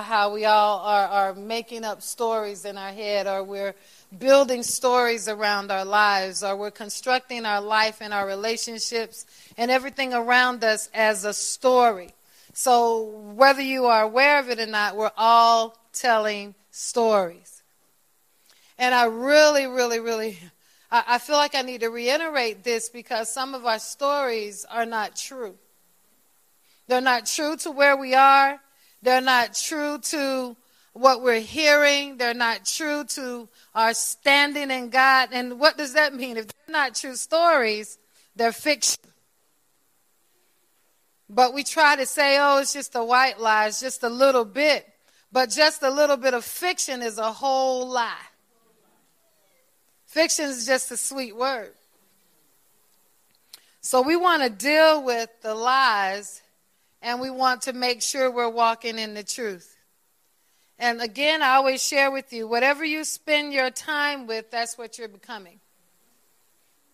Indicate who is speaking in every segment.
Speaker 1: how we all are, are making up stories in our head, or we're building stories around our lives, or we're constructing our life and our relationships and everything around us as a story. So, whether you are aware of it or not, we're all telling stories. And I really, really, really, I, I feel like I need to reiterate this because some of our stories are not true. They're not true to where we are. They're not true to what we're hearing. They're not true to our standing in God. And what does that mean? If they're not true stories, they're fiction. But we try to say, oh, it's just a white lie, it's just a little bit. But just a little bit of fiction is a whole lie. Fiction is just a sweet word. So we want to deal with the lies and we want to make sure we're walking in the truth. And again, I always share with you whatever you spend your time with, that's what you're becoming.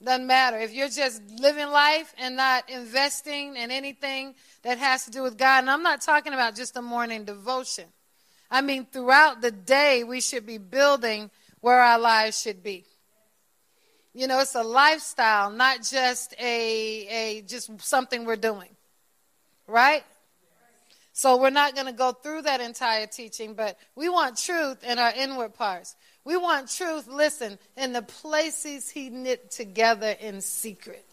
Speaker 1: Doesn't matter. If you're just living life and not investing in anything that has to do with God, and I'm not talking about just a morning devotion. I mean, throughout the day, we should be building where our lives should be. You know, it's a lifestyle, not just a, a just something we're doing. Right? So we're not going to go through that entire teaching, but we want truth in our inward parts. We want truth, listen, in the places he knit together in secret.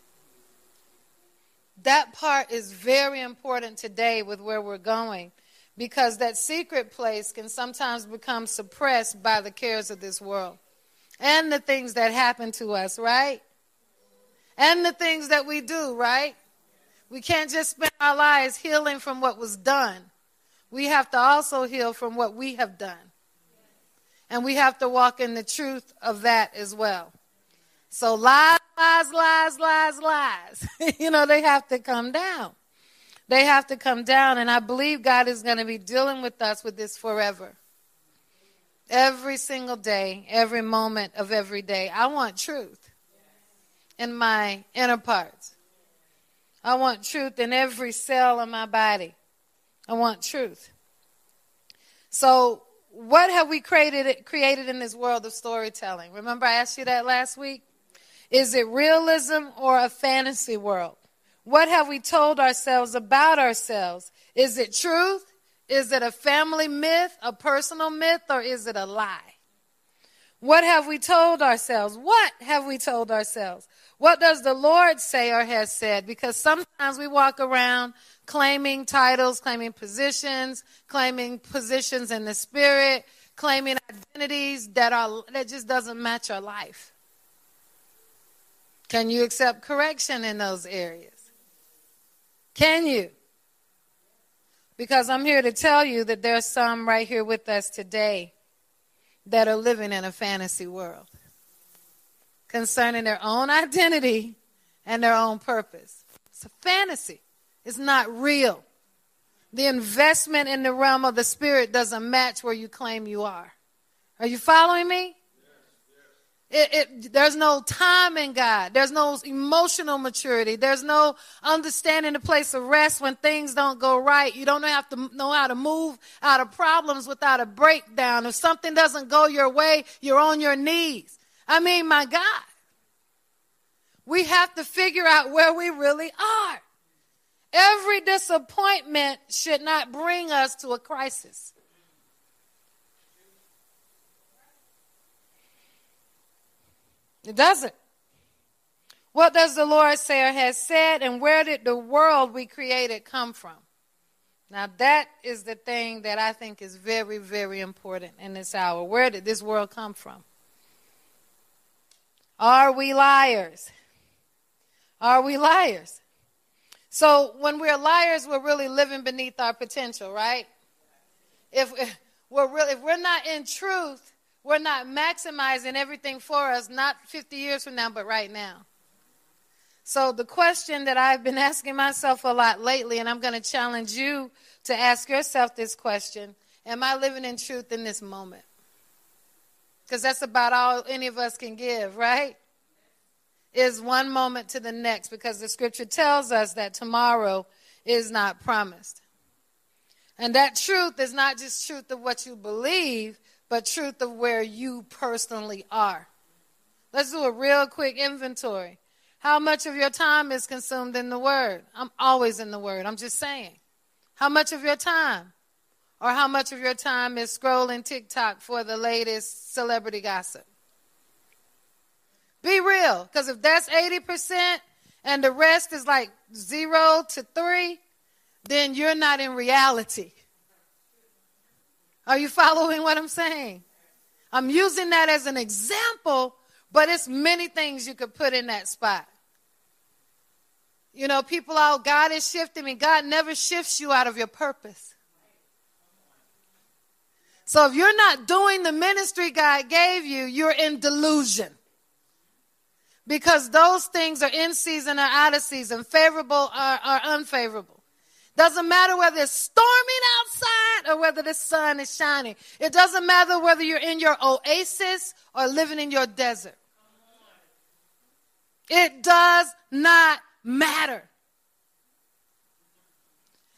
Speaker 1: That part is very important today with where we're going because that secret place can sometimes become suppressed by the cares of this world and the things that happen to us, right? And the things that we do, right? We can't just spend our lives healing from what was done. We have to also heal from what we have done. And we have to walk in the truth of that as well. So lies, lies, lies, lies, lies. you know, they have to come down. They have to come down. And I believe God is going to be dealing with us with this forever. Every single day, every moment of every day. I want truth in my inner parts. I want truth in every cell of my body. I want truth. So, what have we created created in this world of storytelling? Remember I asked you that last week? Is it realism or a fantasy world? What have we told ourselves about ourselves? Is it truth? Is it a family myth, a personal myth, or is it a lie? What have we told ourselves? What have we told ourselves? What does the Lord say or has said? Because sometimes we walk around claiming titles, claiming positions, claiming positions in the spirit, claiming identities that are that just doesn't match our life. Can you accept correction in those areas? Can you? Because I'm here to tell you that there's some right here with us today that are living in a fantasy world concerning their own identity and their own purpose. It's a fantasy, it's not real. The investment in the realm of the spirit doesn't match where you claim you are. Are you following me? It, it, there's no time in God. There's no emotional maturity. There's no understanding the place of rest when things don't go right. You don't have to know how to move out of problems without a breakdown. If something doesn't go your way, you're on your knees. I mean, my God. We have to figure out where we really are. Every disappointment should not bring us to a crisis. It doesn't. What does the Lord say or has said, and where did the world we created come from? Now, that is the thing that I think is very, very important in this hour. Where did this world come from? Are we liars? Are we liars? So, when we're liars, we're really living beneath our potential, right? If, we're really, if we're not in truth, we're not maximizing everything for us, not 50 years from now, but right now. So, the question that I've been asking myself a lot lately, and I'm going to challenge you to ask yourself this question Am I living in truth in this moment? Because that's about all any of us can give, right? Is one moment to the next, because the scripture tells us that tomorrow is not promised. And that truth is not just truth of what you believe, but truth of where you personally are. Let's do a real quick inventory. How much of your time is consumed in the Word? I'm always in the Word. I'm just saying. How much of your time? Or how much of your time is scrolling TikTok for the latest celebrity gossip? Be real, because if that's 80% and the rest is like zero to three, then you're not in reality. Are you following what I'm saying? I'm using that as an example but it's many things you could put in that spot. You know, people all, God is shifting me. God never shifts you out of your purpose. So if you're not doing the ministry God gave you, you're in delusion. Because those things are in season or out of season, favorable or, or unfavorable. Doesn't matter whether it's storming outside or whether the sun is shining. It doesn't matter whether you're in your oasis or living in your desert. It does not matter.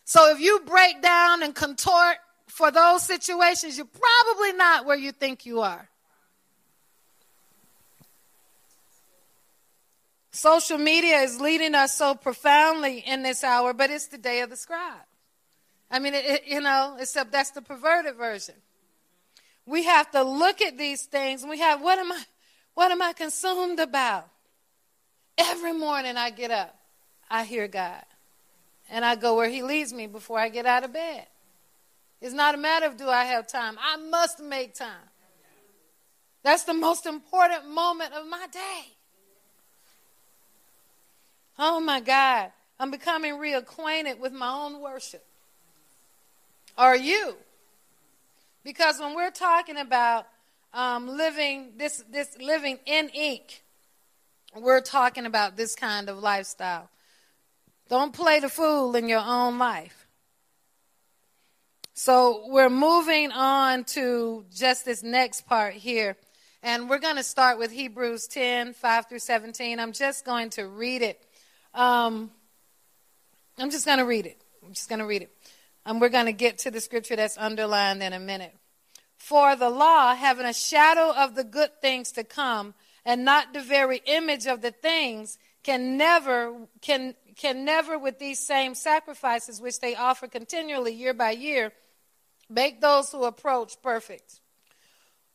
Speaker 1: So if you break down and contort for those situations, you're probably not where you think you are. Social media is leading us so profoundly in this hour, but it's the day of the scribe. I mean, it, it, you know, except that's the perverted version. We have to look at these things and we have, what am I, what am I consumed about? Every morning I get up, I hear God. And I go where He leads me before I get out of bed. It's not a matter of do I have time. I must make time. That's the most important moment of my day. Oh my God. I'm becoming reacquainted with my own worship. Are you? Because when we're talking about um, living this, this living in ink, we're talking about this kind of lifestyle. Don't play the fool in your own life. So we're moving on to just this next part here. And we're going to start with Hebrews 10 5 through 17. I'm just going to read it. Um, I'm just going to read it. I'm just going to read it. And we're going to get to the scripture that's underlined in a minute. For the law, having a shadow of the good things to come, and not the very image of the things can never can can never with these same sacrifices which they offer continually year by year make those who approach perfect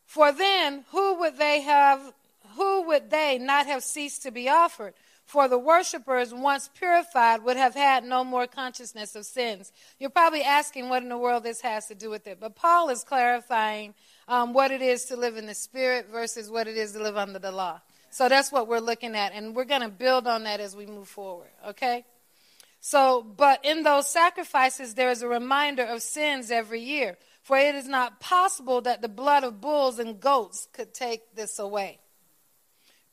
Speaker 1: for then who would they have who would they not have ceased to be offered for the worshippers once purified would have had no more consciousness of sins you're probably asking what in the world this has to do with it but paul is clarifying um, what it is to live in the Spirit versus what it is to live under the law. So that's what we're looking at, and we're going to build on that as we move forward, okay? So, but in those sacrifices, there is a reminder of sins every year, for it is not possible that the blood of bulls and goats could take this away.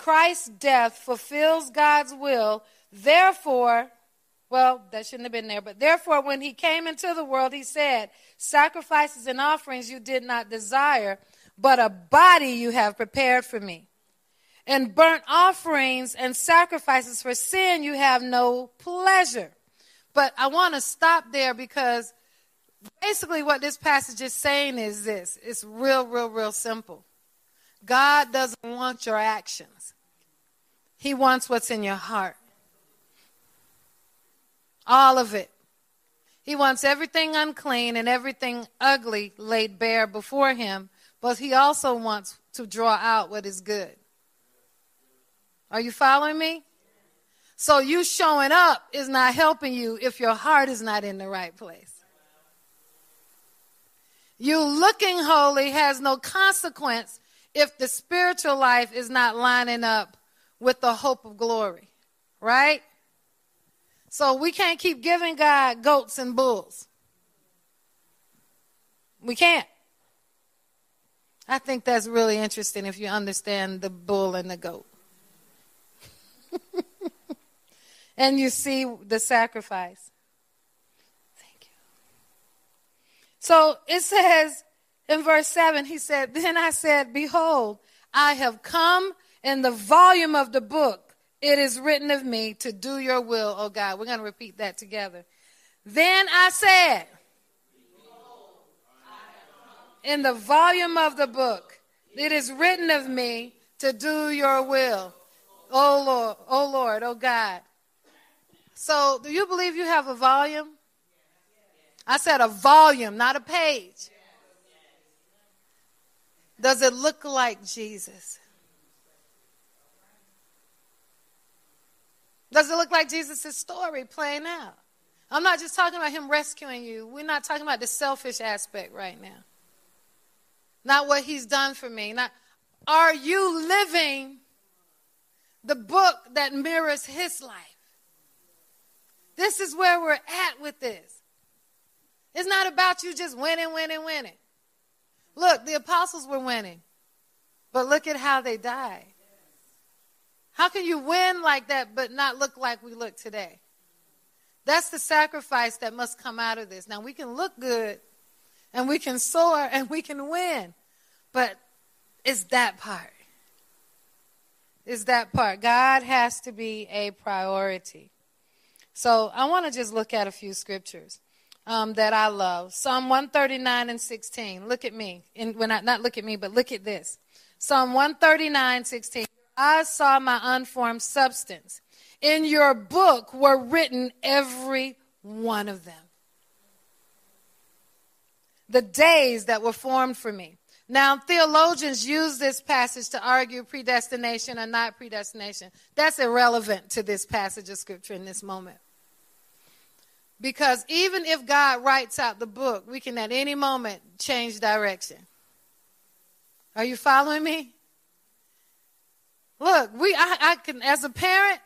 Speaker 1: Christ's death fulfills God's will, therefore, well, that shouldn't have been there. But therefore, when he came into the world, he said, Sacrifices and offerings you did not desire, but a body you have prepared for me. And burnt offerings and sacrifices for sin you have no pleasure. But I want to stop there because basically what this passage is saying is this it's real, real, real simple. God doesn't want your actions, He wants what's in your heart. All of it. He wants everything unclean and everything ugly laid bare before him, but he also wants to draw out what is good. Are you following me? So you showing up is not helping you if your heart is not in the right place. You looking holy has no consequence if the spiritual life is not lining up with the hope of glory, right? So we can't keep giving God goats and bulls. We can't. I think that's really interesting if you understand the bull and the goat. and you see the sacrifice. Thank you. So it says in verse 7, he said, Then I said, Behold, I have come in the volume of the book it is written of me to do your will, O God. We're going to repeat that together. Then I said, in the volume of the book. It is written of me to do your will. Oh Lord, oh Lord, oh God. So, do you believe you have a volume? I said a volume, not a page. Does it look like Jesus? Does it look like Jesus' story playing out? I'm not just talking about him rescuing you. We're not talking about the selfish aspect right now. Not what he's done for me. Not are you living the book that mirrors his life? This is where we're at with this. It's not about you just winning, winning, winning. Look, the apostles were winning, but look at how they died. How can you win like that but not look like we look today? That's the sacrifice that must come out of this. Now, we can look good and we can soar and we can win, but it's that part. It's that part. God has to be a priority. So I want to just look at a few scriptures um, that I love. Psalm 139 and 16. Look at me. And when I, not look at me, but look at this. Psalm 139, 16. I saw my unformed substance. In your book were written every one of them. The days that were formed for me. Now, theologians use this passage to argue predestination or not predestination. That's irrelevant to this passage of scripture in this moment. Because even if God writes out the book, we can at any moment change direction. Are you following me? Look, we I, I can as a parent,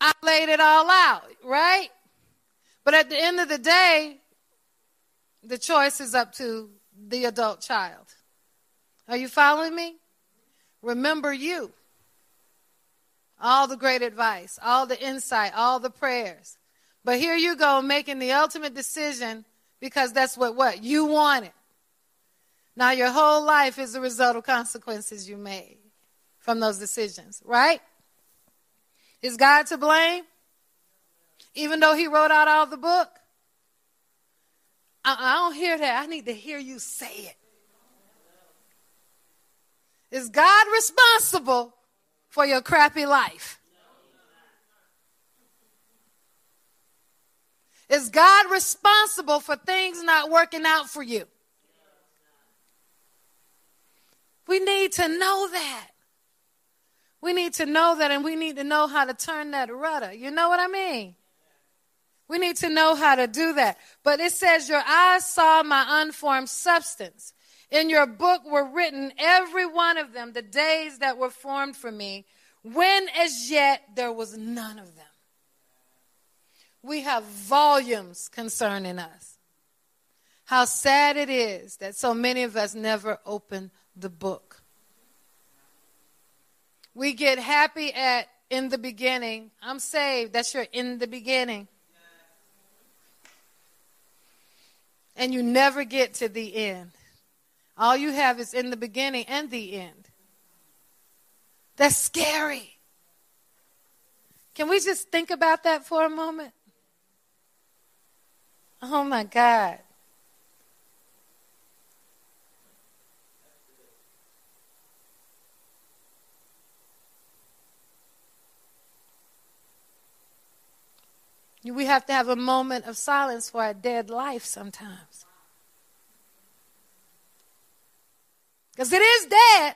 Speaker 1: I laid it all out, right? But at the end of the day, the choice is up to the adult child. Are you following me? Remember you. All the great advice, all the insight, all the prayers. But here you go making the ultimate decision because that's what what you wanted. Now your whole life is the result of consequences you made from those decisions, right? Is God to blame? Even though he wrote out all the book? I, I don't hear that. I need to hear you say it. Is God responsible for your crappy life? Is God responsible for things not working out for you? We need to know that. We need to know that, and we need to know how to turn that rudder. You know what I mean? We need to know how to do that. But it says, Your eyes saw my unformed substance. In your book were written, every one of them, the days that were formed for me, when as yet there was none of them. We have volumes concerning us. How sad it is that so many of us never open the book. We get happy at in the beginning. I'm saved. That's your in the beginning. And you never get to the end. All you have is in the beginning and the end. That's scary. Can we just think about that for a moment? Oh my God. We have to have a moment of silence for our dead life sometimes. Because it is dead,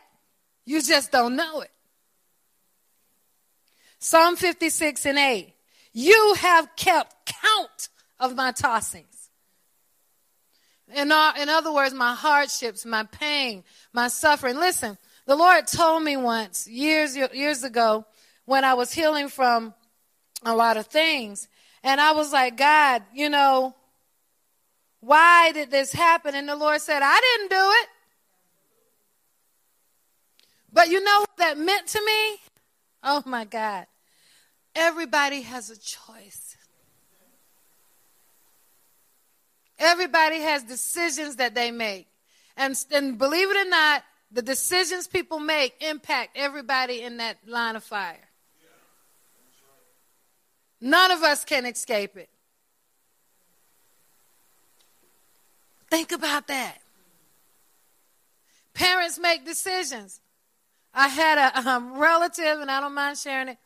Speaker 1: you just don't know it. Psalm 56 and 8. You have kept count of my tossings. In, in other words, my hardships, my pain, my suffering. Listen, the Lord told me once, years, years ago, when I was healing from a lot of things, and I was like, God, you know, why did this happen? And the Lord said, I didn't do it. But you know what that meant to me? Oh my God. Everybody has a choice. Everybody has decisions that they make. And, and believe it or not, the decisions people make impact everybody in that line of fire. None of us can escape it. Think about that. parents make decisions. I had a um, relative, and I don't mind sharing it,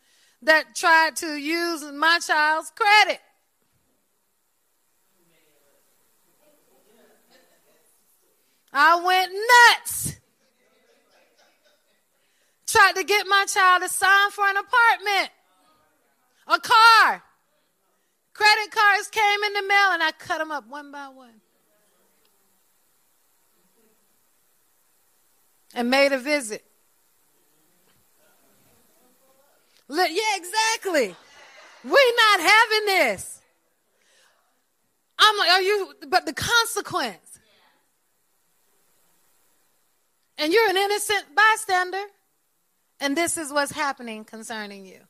Speaker 1: that tried to use my child's credit. I went nuts. Tried to get my child to sign for an apartment, a car. Credit cards came in the mail, and I cut them up one by one. And made a visit. Yeah, exactly. We're not having this. I'm like, are you, but the consequence. And you're an innocent bystander. And this is what's happening concerning you.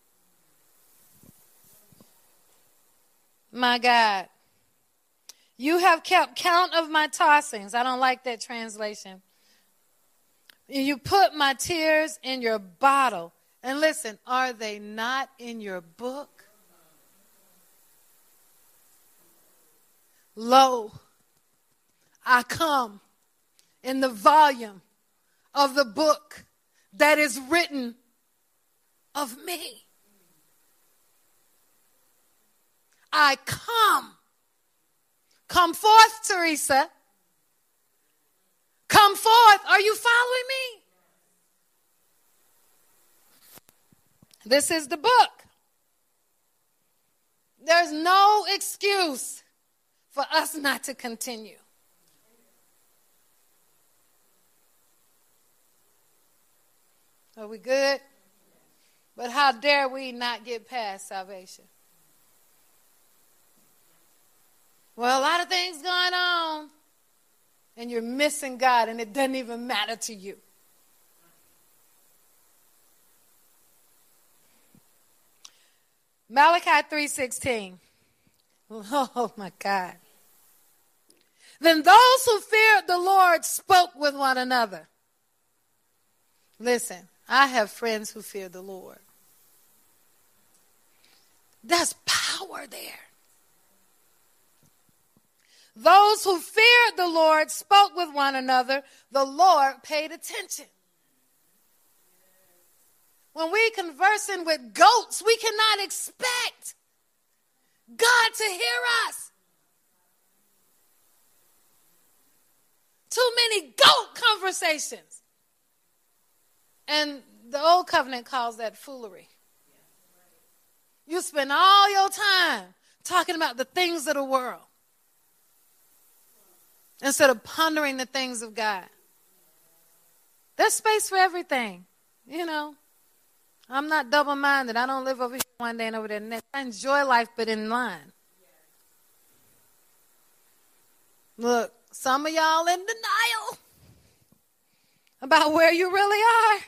Speaker 1: My God. You have kept count of my tossings. I don't like that translation. You put my tears in your bottle. And listen, are they not in your book? Lo, I come in the volume of the book that is written of me. I come. Come forth, Theresa. Come forth. Are you following me? This is the book. There's no excuse for us not to continue. Are we good? But how dare we not get past salvation? Well, a lot of things going on, and you're missing God, and it doesn't even matter to you. Malachi 3:16. Oh my God. Then those who feared the Lord spoke with one another. Listen, I have friends who fear the Lord. There's power there. Those who feared the Lord spoke with one another. The Lord paid attention. When we conversing with goats, we cannot expect God to hear us. Too many goat conversations. And the old covenant calls that foolery. You spend all your time talking about the things of the world instead of pondering the things of God. There's space for everything, you know. I'm not double minded. I don't live over here one day and over there next. I enjoy life, but in line. Look, some of y'all in denial about where you really are.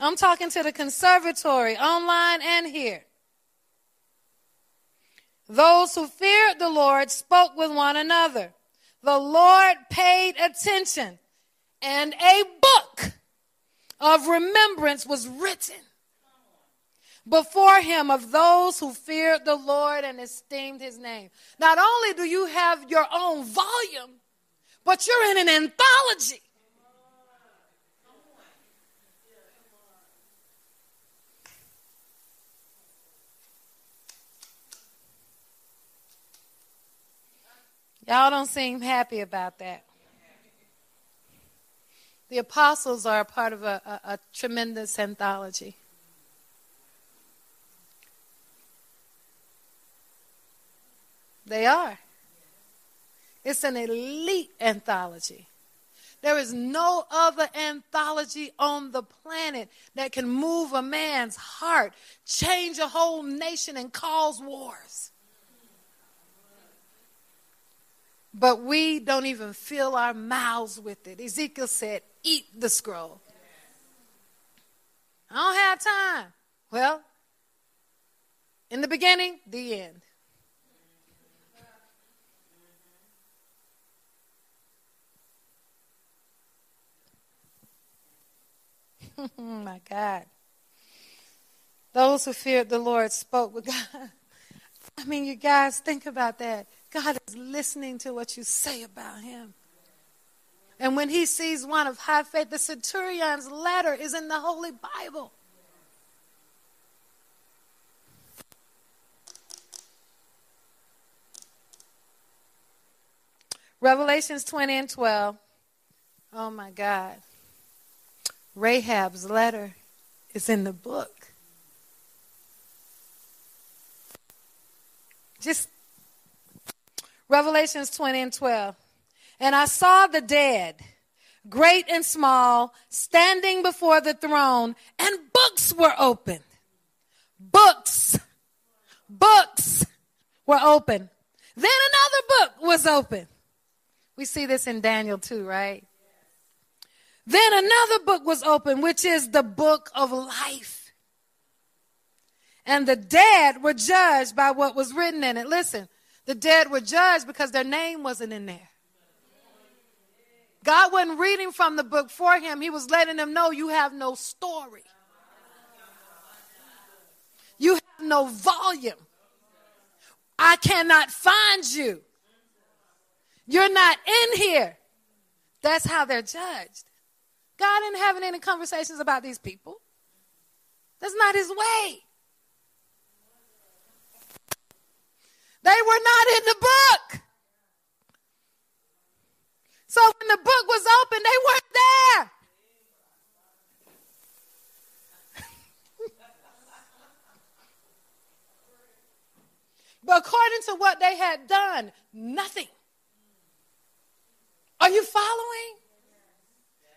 Speaker 1: I'm talking to the conservatory, online and here. Those who feared the Lord spoke with one another. The Lord paid attention, and a book of remembrance was written before him of those who feared the Lord and esteemed his name. Not only do you have your own volume, but you're in an anthology. Y'all don't seem happy about that. The apostles are a part of a, a, a tremendous anthology. They are. It's an elite anthology. There is no other anthology on the planet that can move a man's heart, change a whole nation, and cause wars. But we don't even fill our mouths with it. Ezekiel said, Eat the scroll. I don't have time. Well, in the beginning, the end. oh my God. Those who feared the Lord spoke with God. I mean, you guys, think about that. God is listening to what you say about Him. And when he sees one of high faith, the centurion's letter is in the Holy Bible. Revelations 20 and 12. Oh my God. Rahab's letter is in the book. Just Revelations 20 and 12. And I saw the dead, great and small, standing before the throne, and books were opened. Books, books were open. Then another book was open. We see this in Daniel too, right? Then another book was opened, which is the book of life. And the dead were judged by what was written in it. Listen, the dead were judged because their name wasn't in there. God wasn't reading from the book for him, He was letting them know you have no story, you have no volume. I cannot find you. You're not in here. That's how they're judged. God isn't having any conversations about these people. That's not his way. They were not in the book. So when the book was open, they weren't there. but according to what they had done, nothing. Are you following?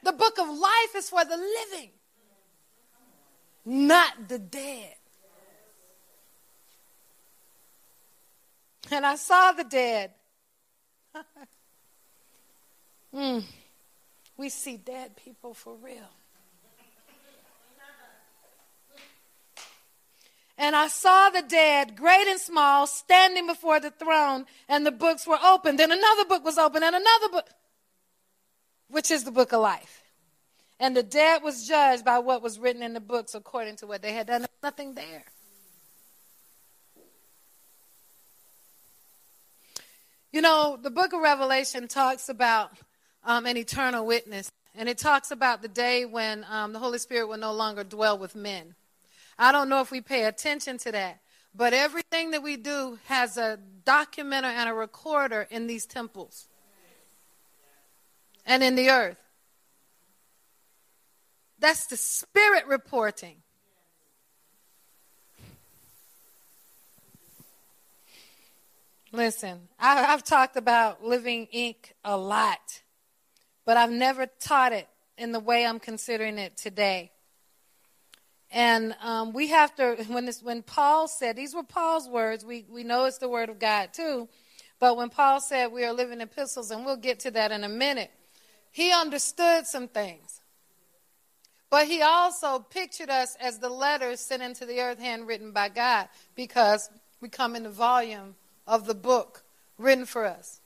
Speaker 1: The book of life is for the living, not the dead. And I saw the dead. mm, we see dead people for real. And I saw the dead, great and small, standing before the throne, and the books were opened. Then another book was opened, and another book which is the book of life. And the dead was judged by what was written in the books according to what they had done. Nothing there. You know, the book of Revelation talks about um, an eternal witness, and it talks about the day when um, the Holy Spirit will no longer dwell with men. I don't know if we pay attention to that, but everything that we do has a documenter and a recorder in these temples and in the earth. That's the spirit reporting. Listen, I, have talked about living ink a lot, but I've never taught it in the way I'm considering it today. And um, we have to, when, this, when Paul said, these were Paul's words, we, we know it's the word of God too, but when Paul said we are living epistles, and we'll get to that in a minute, he understood some things. But he also pictured us as the letters sent into the earth handwritten by God because we come in the volume of the book written for us.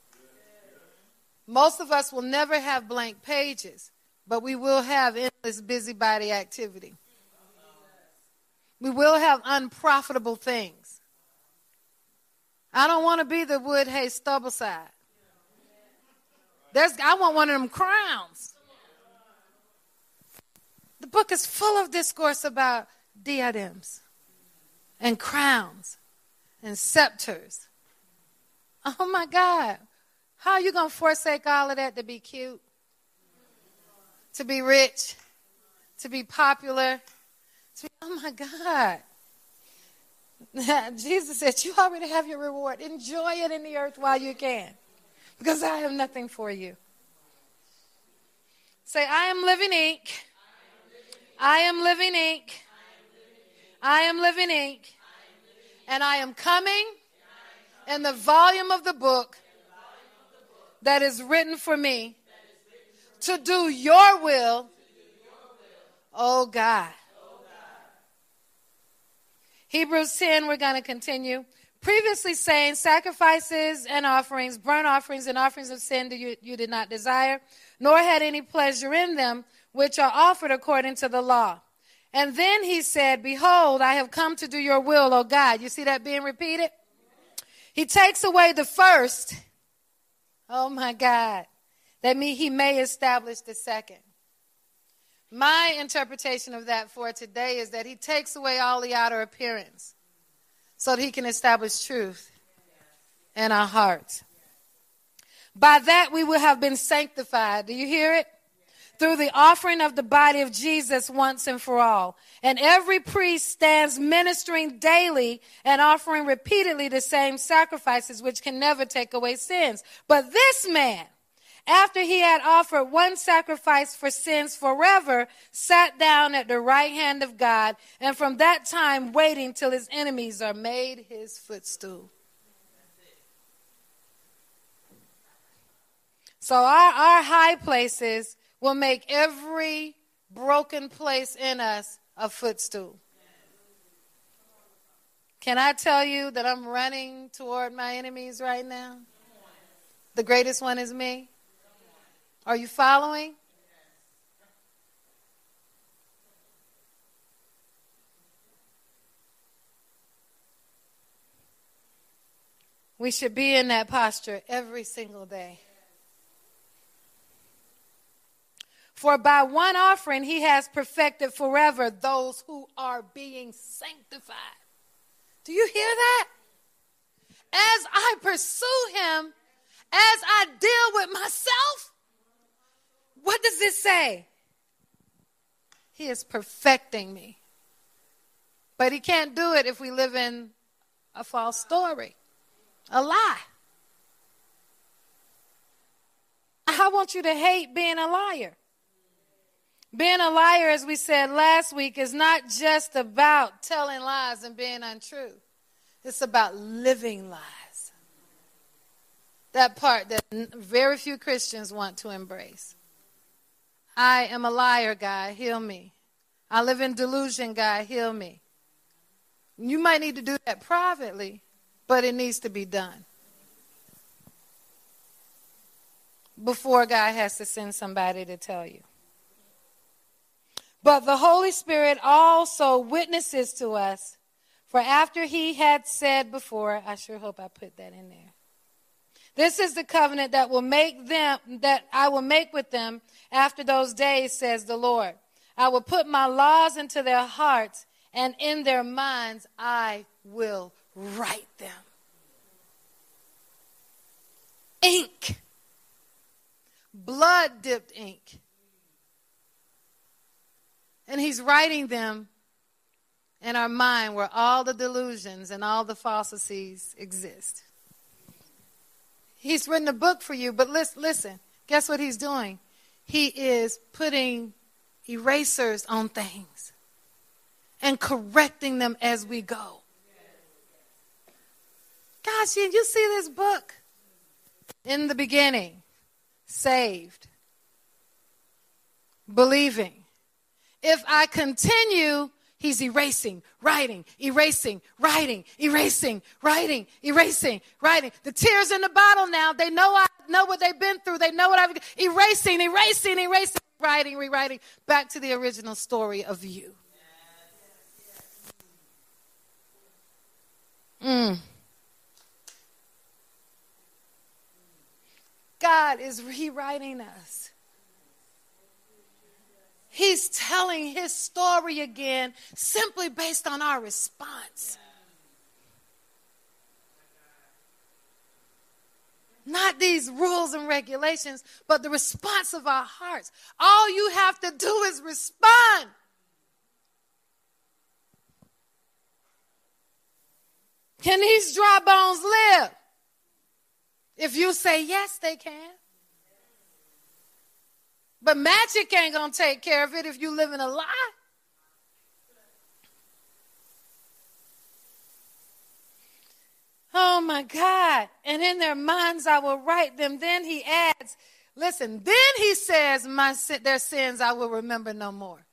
Speaker 1: Most of us will never have blank pages, but we will have endless busybody activity. We will have unprofitable things. I don't want to be the wood, hay, stubble side. There's, I want one of them crowns. The book is full of discourse about diadems and crowns and scepters. Oh my God. How are you going to forsake all of that to be cute? To be rich? To be popular? To be, oh my God. Jesus said, You already have your reward. Enjoy it in the earth while you can because I have nothing for you. Say, I am living ink. I am living ink. I am living ink. And I am coming in the volume of the book that is written for me to do your will, oh God. Hebrews 10, we're going to continue previously saying sacrifices and offerings, burnt offerings and offerings of sin you, you did not desire, nor had any pleasure in them, which are offered according to the law. And then he said, Behold, I have come to do your will, O God. You see that being repeated? He takes away the first. Oh my God. that me, he may establish the second. My interpretation of that for today is that he takes away all the outer appearance so that he can establish truth in our hearts. By that we will have been sanctified. Do you hear it? Through the offering of the body of Jesus once and for all. And every priest stands ministering daily and offering repeatedly the same sacrifices which can never take away sins. But this man, after he had offered one sacrifice for sins forever, sat down at the right hand of God, and from that time waiting till his enemies are made his footstool. So our, our high places will make every broken place in us a footstool. Can I tell you that I'm running toward my enemies right now? The greatest one is me. Are you following? We should be in that posture every single day. For by one offering he has perfected forever those who are being sanctified. Do you hear that? As I pursue him, as I deal with myself, what does this say? He is perfecting me. But he can't do it if we live in a false story, a lie. I want you to hate being a liar. Being a liar, as we said last week, is not just about telling lies and being untrue, it's about living lies. That part that very few Christians want to embrace. I am a liar, God, heal me. I live in delusion, God, heal me. You might need to do that privately, but it needs to be done. Before God has to send somebody to tell you. But the Holy Spirit also witnesses to us, for after he had said before, I sure hope I put that in there. This is the covenant that will make them, that I will make with them after those days, says the Lord. I will put my laws into their hearts, and in their minds I will write them. Ink. Blood dipped ink. And he's writing them in our mind where all the delusions and all the falsities exist. He's written a book for you, but listen, listen, guess what he's doing? He is putting erasers on things and correcting them as we go. Gosh, you see this book? In the beginning, saved, believing. If I continue He's erasing, writing, erasing, writing, erasing, writing, erasing, writing. The tears in the bottle now, they know I know what they've been through. They know what I've erasing, erasing, erasing, writing, rewriting, back to the original story of you. Mm. God is rewriting us. He's telling his story again simply based on our response. Not these rules and regulations, but the response of our hearts. All you have to do is respond. Can these dry bones live? If you say yes, they can. But magic ain't going to take care of it if you live in a lie. Oh my God. And in their minds I will write them. Then he adds, listen, then he says, my, their sins I will remember no more.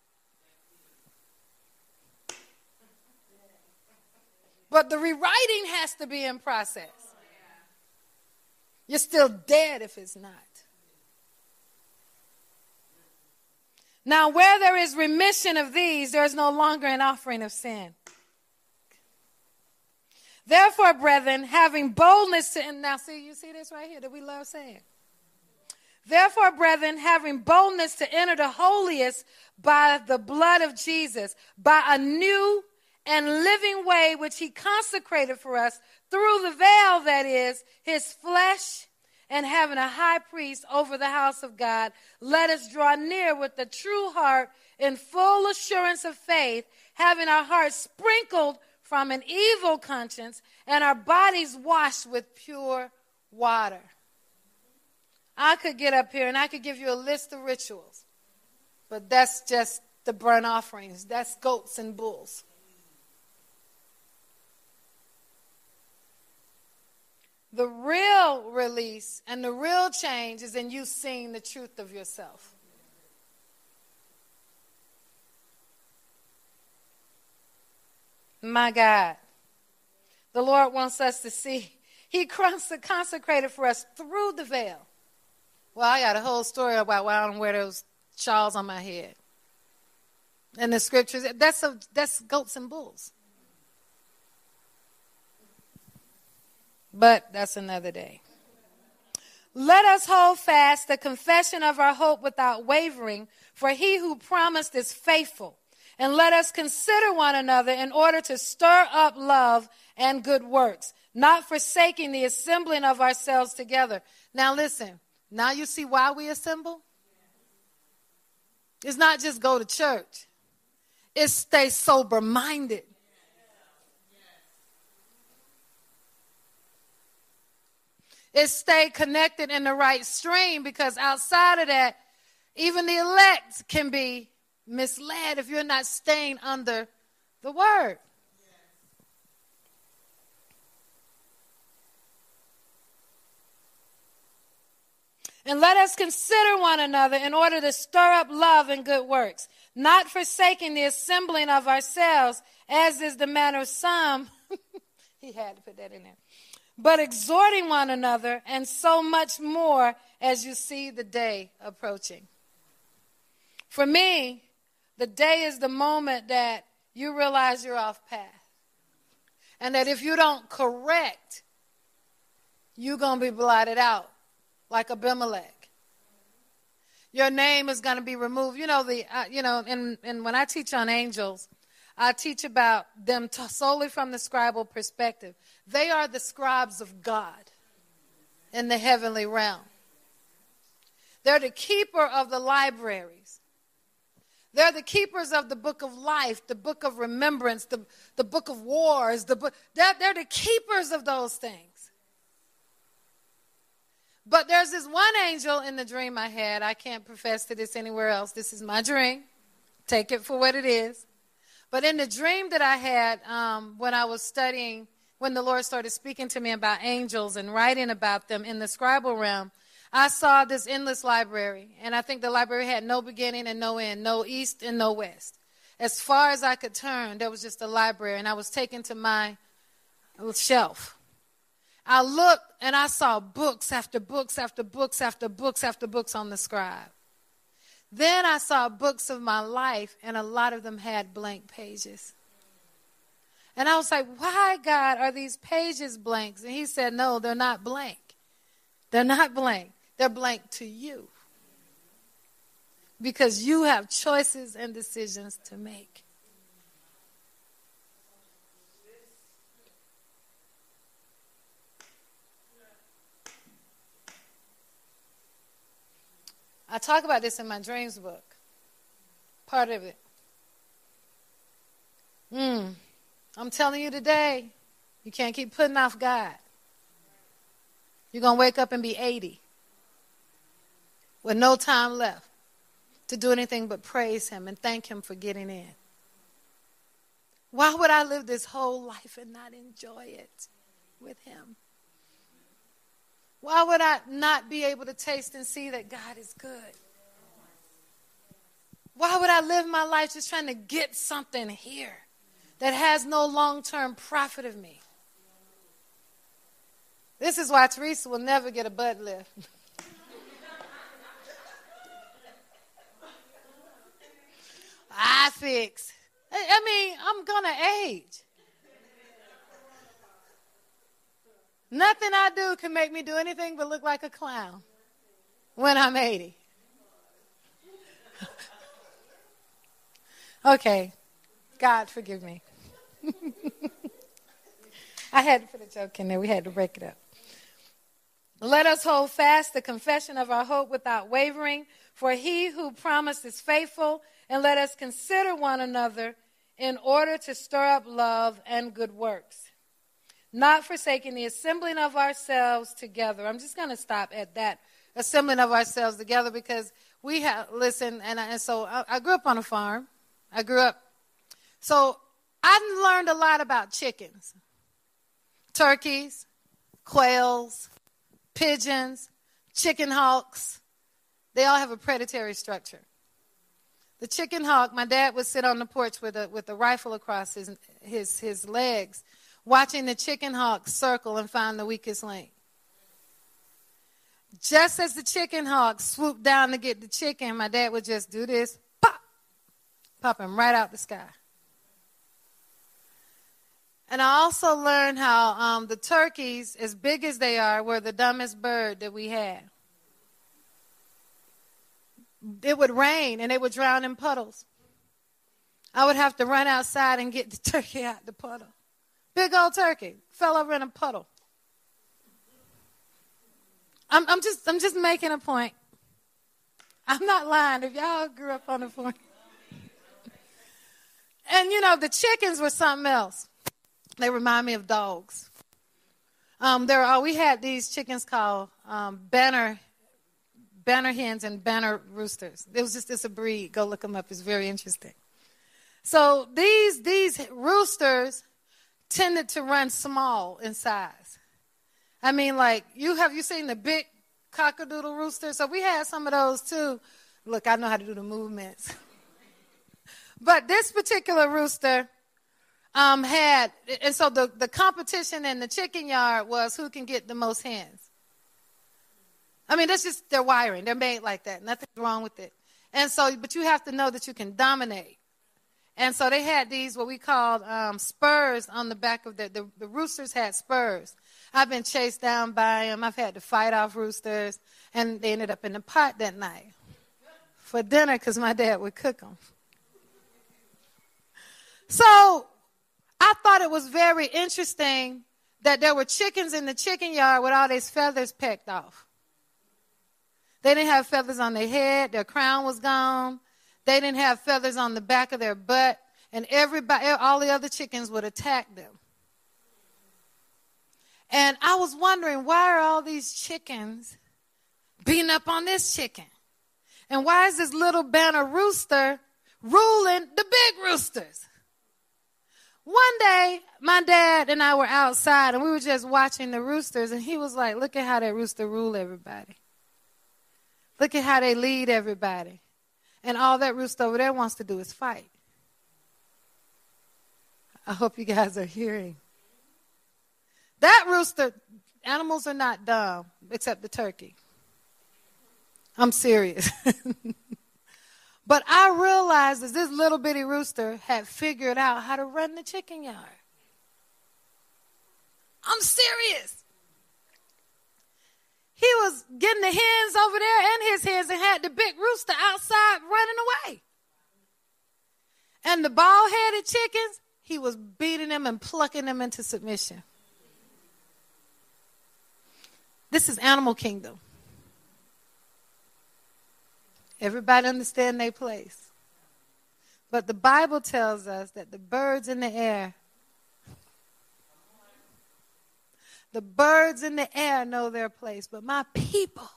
Speaker 1: But the rewriting has to be in process. You're still dead if it's not. Now, where there is remission of these, there is no longer an offering of sin. Therefore, brethren, having boldness to, now see, you see this right here that we love saying. Therefore, brethren, having boldness to enter the holiest by the blood of Jesus, by a new and living way which he consecrated for us through the veil that is his flesh, and having a high priest over the house of God, let us draw near with the true heart in full assurance of faith, having our hearts sprinkled from an evil conscience and our bodies washed with pure water. I could get up here and I could give you a list of rituals, but that's just the burnt offerings. That's goats and bulls. The real release and the real change is in you seeing the truth of yourself. My God. The Lord wants us to see. He consecrated for us through the veil. Well, I got a whole story about why I don't wear those shawls on my head. And the scriptures, that's, a, that's goats and bulls. But that's another day. Let us hold fast the confession of our hope without wavering, for he who promised is faithful. And let us consider one another in order to stir up love and good works, not forsaking the assembling of ourselves together. Now, listen, now you see why we assemble? It's not just go to church, it's stay sober minded. Is stay connected in the right stream because outside of that, even the elect can be misled if you're not staying under the word. And let us consider one another in order to stir up love and good works, not forsaking the assembling of ourselves, as is the manner of some. he had to put that in there but exhorting one another, and so much more as you see the day approaching. For me, the day is the moment that you realize you're off path. And that if you don't correct, you're going to be blotted out like Abimelech. Your name is going to be removed. You know, the, uh, you know, and, and when I teach on angels, I teach about them t- solely from the scribal perspective. They are the scribes of God in the heavenly realm. They're the keeper of the libraries. They're the keepers of the book of life, the book of remembrance, the, the book of wars. The book, they're, they're the keepers of those things. But there's this one angel in the dream I had. I can't profess to this anywhere else. This is my dream. Take it for what it is. But in the dream that I had um, when I was studying, when the Lord started speaking to me about angels and writing about them in the scribal realm, I saw this endless library. And I think the library had no beginning and no end, no east and no west. As far as I could turn, there was just a library, and I was taken to my shelf. I looked and I saw books after books after books after books after books on the scribe. Then I saw books of my life, and a lot of them had blank pages. And I was like, why, God, are these pages blanks? And he said, no, they're not blank. They're not blank. They're blank to you. Because you have choices and decisions to make. I talk about this in my dreams book. Part of it. Hmm. I'm telling you today, you can't keep putting off God. You're going to wake up and be 80 with no time left to do anything but praise Him and thank Him for getting in. Why would I live this whole life and not enjoy it with Him? Why would I not be able to taste and see that God is good? Why would I live my life just trying to get something here that has no long term profit of me? This is why Theresa will never get a butt lift. I fix. I mean, I'm going to age. Nothing I do can make me do anything but look like a clown. when I'm 80. okay. God, forgive me. I had to put a joke in there. We had to break it up. Let us hold fast the confession of our hope without wavering, for he who promised is faithful, and let us consider one another in order to stir up love and good works, not forsaking the assembling of ourselves together. I'm just going to stop at that assembling of ourselves together because we have, listen, and, and so I, I grew up on a farm. I grew up. So I learned a lot about chickens, turkeys, quails, pigeons, chicken hawks. They all have a predatory structure. The chicken hawk, my dad would sit on the porch with a, with a rifle across his, his, his legs, watching the chicken hawk circle and find the weakest link. Just as the chicken hawk swooped down to get the chicken, my dad would just do this, pop, pop him right out the sky. And I also learned how um, the turkeys, as big as they are, were the dumbest bird that we had. It would rain and they would drown in puddles. I would have to run outside and get the turkey out the puddle. Big old turkey fell over in a puddle. I'm, I'm just I'm just making a point. I'm not lying. If y'all grew up on the farm, and you know the chickens were something else. They remind me of dogs. Um, there are, we had these chickens called um, banner, banner hens and banner roosters. It was just it's a breed. Go look them up. It's very interesting. So these these roosters tended to run small in size. I mean, like you have you seen the big cockadoodle rooster? So we had some of those too. Look, I know how to do the movements. but this particular rooster um, had, and so the, the competition in the chicken yard was who can get the most hens. I mean, that's just their wiring. They're made like that. Nothing's wrong with it. And so, but you have to know that you can dominate. And so they had these, what we called um, spurs on the back of the, the, the roosters had spurs. I've been chased down by them. I've had to fight off roosters. And they ended up in the pot that night for dinner because my dad would cook them. So I thought it was very interesting that there were chickens in the chicken yard with all these feathers pecked off. They didn't have feathers on their head, their crown was gone. They didn't have feathers on the back of their butt, and everybody, all the other chickens would attack them. And I was wondering, why are all these chickens beating up on this chicken? And why is this little banner rooster ruling the big roosters? One day, my dad and I were outside and we were just watching the roosters, and he was like, Look at how that rooster rule everybody. Look at how they lead everybody. And all that rooster over there wants to do is fight. I hope you guys are hearing. That rooster, animals are not dumb, except the turkey. I'm serious. But I realized that this little bitty rooster had figured out how to run the chicken yard. I'm serious. He was getting the hens over there and his hens and had the big rooster outside running away. And the bald headed chickens, he was beating them and plucking them into submission. This is animal kingdom. Everybody understand their place. But the Bible tells us that the birds in the air, the birds in the air know their place, but my people,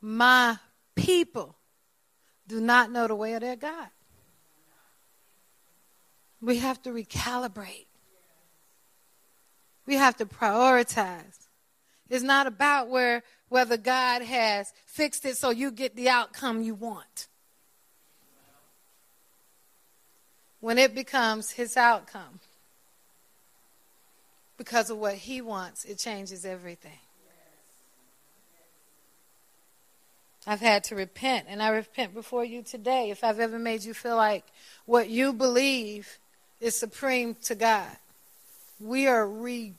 Speaker 1: my people do not know the way of their God. We have to recalibrate. We have to prioritize. It's not about where whether God has fixed it so you get the outcome you want. When it becomes his outcome because of what he wants, it changes everything. I've had to repent, and I repent before you today if I've ever made you feel like what you believe is supreme to God. We are re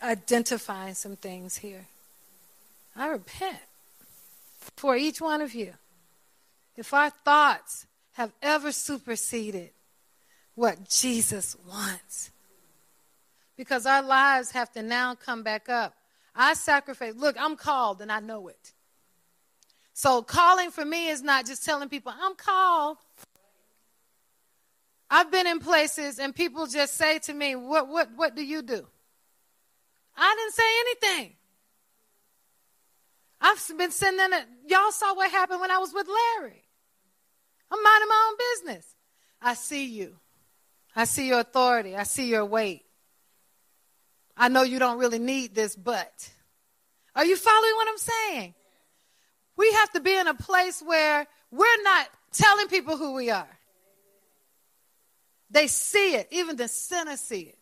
Speaker 1: identifying some things here. I repent for each one of you. If our thoughts have ever superseded what Jesus wants, because our lives have to now come back up. I sacrifice. Look, I'm called and I know it. So calling for me is not just telling people, I'm called. I've been in places and people just say to me, What what what do you do? I didn't say anything. I've been in it. Y'all saw what happened when I was with Larry. I'm minding my own business. I see you. I see your authority. I see your weight. I know you don't really need this, but. Are you following what I'm saying? We have to be in a place where we're not telling people who we are. They see it, even the sinners see it.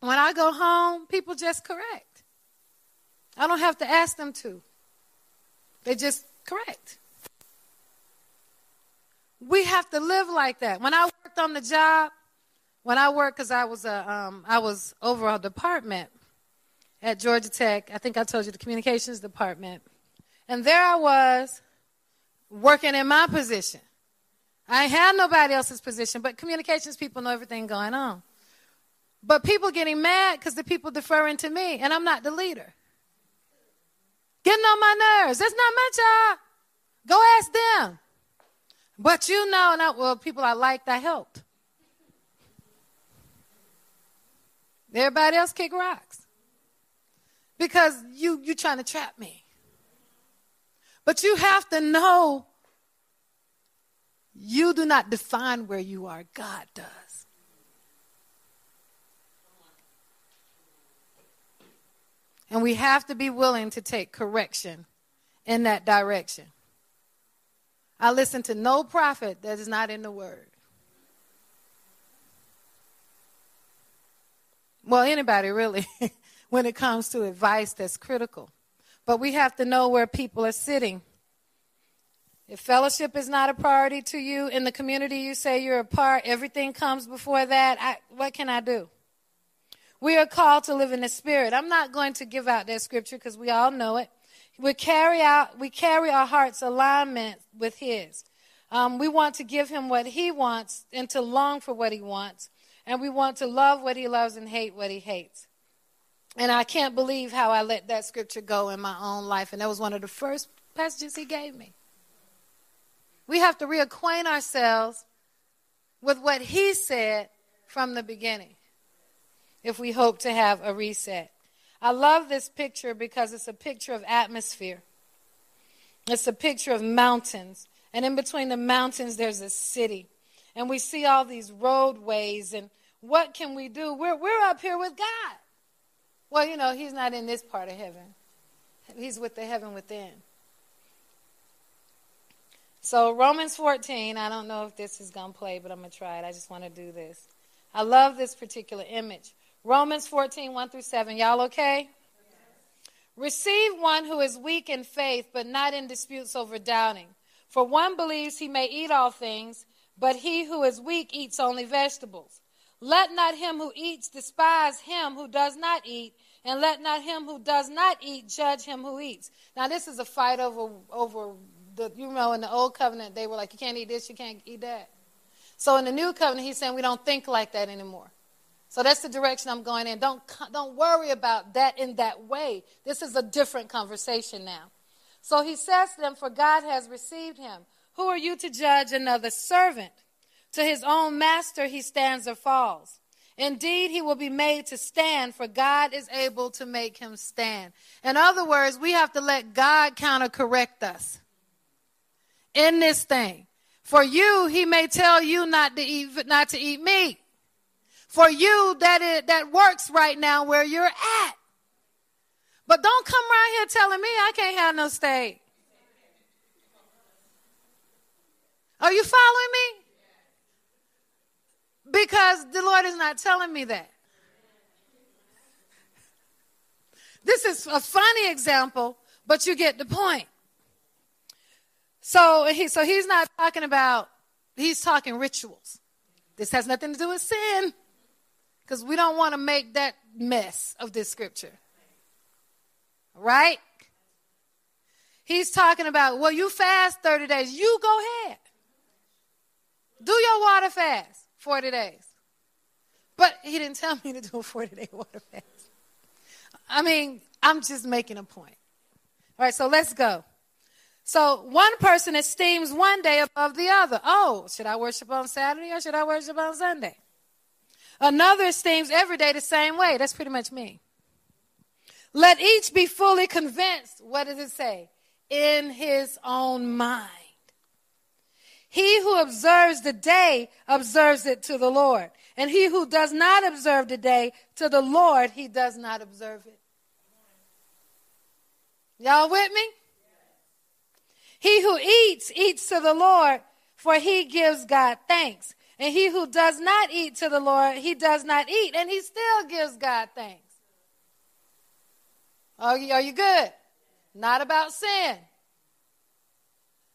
Speaker 1: When I go home, people just correct. I don't have to ask them to. They just correct. We have to live like that. When I worked on the job, when I worked, because I was a, um, I was over a department at Georgia Tech. I think I told you the communications department, and there I was working in my position. I had nobody else's position, but communications people know everything going on. But people getting mad because the people deferring to me, and I'm not the leader. Getting on my nerves. That's not my job. Go ask them. But you know, and I, well, people I liked, I helped. Everybody else kick rocks because you you trying to trap me. But you have to know you do not define where you are, God does. And we have to be willing to take correction in that direction. I listen to no prophet that is not in the Word. Well, anybody really, when it comes to advice that's critical. But we have to know where people are sitting if fellowship is not a priority to you in the community you say you're a part, everything comes before that. I, what can I do? We are called to live in the spirit. I'm not going to give out that scripture because we all know it. We carry out, we carry our heart's alignment with His. Um, we want to give Him what He wants and to long for what He wants, and we want to love what He loves and hate what He hates. And I can't believe how I let that scripture go in my own life, and that was one of the first passages He gave me. We have to reacquaint ourselves with what He said from the beginning if we hope to have a reset. I love this picture because it's a picture of atmosphere. It's a picture of mountains. And in between the mountains, there's a city. And we see all these roadways. And what can we do? We're, we're up here with God. Well, you know, He's not in this part of heaven, He's with the heaven within. So, Romans 14, I don't know if this is going to play, but I'm going to try it. I just want to do this. I love this particular image. Romans 14, 1 through 7. Y'all okay? Receive one who is weak in faith, but not in disputes over doubting. For one believes he may eat all things, but he who is weak eats only vegetables. Let not him who eats despise him who does not eat, and let not him who does not eat judge him who eats. Now, this is a fight over, over the, you know, in the old covenant, they were like, you can't eat this, you can't eat that. So in the new covenant, he's saying we don't think like that anymore. So that's the direction I'm going in. Don't, don't worry about that in that way. This is a different conversation now. So he says to them, For God has received him. Who are you to judge another servant? To his own master he stands or falls. Indeed, he will be made to stand, for God is able to make him stand. In other words, we have to let God counter correct us in this thing. For you, he may tell you not to eat, not to eat meat. For you, that is, that works right now where you're at. But don't come around here telling me I can't have no steak. Are you following me? Because the Lord is not telling me that. This is a funny example, but you get the point. So he, so he's not talking about, he's talking rituals. This has nothing to do with sin. Because we don't want to make that mess of this scripture. Right? He's talking about, well, you fast 30 days. You go ahead. Do your water fast 40 days. But he didn't tell me to do a 40 day water fast. I mean, I'm just making a point. All right, so let's go. So one person esteems one day above the other. Oh, should I worship on Saturday or should I worship on Sunday? Another esteems every day the same way. That's pretty much me. Let each be fully convinced. What does it say? In his own mind. He who observes the day observes it to the Lord. And he who does not observe the day to the Lord, he does not observe it. Y'all with me? He who eats, eats to the Lord, for he gives God thanks. And he who does not eat to the Lord, he does not eat, and he still gives God thanks. Are you, are you good? Not about sin.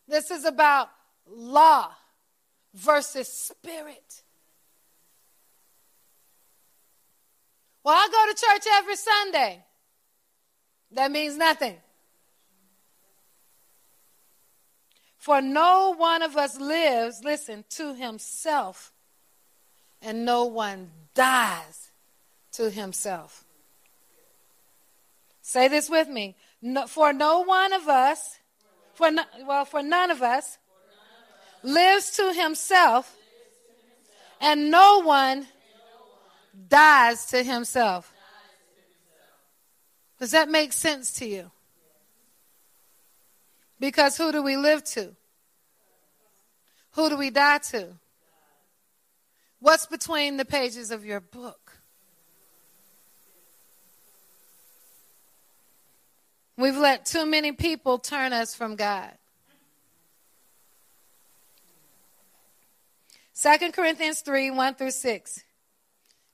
Speaker 1: This is about law versus spirit. Well, I go to church every Sunday. That means nothing. For no one of us lives, listen, to himself, and no one dies to himself. Say this with me. No, for no one of us, for no, well, for none of us, lives to himself, and no one dies to himself. Does that make sense to you? Because who do we live to? Who do we die to? What's between the pages of your book? We've let too many people turn us from God. 2 Corinthians 3 1 through 6.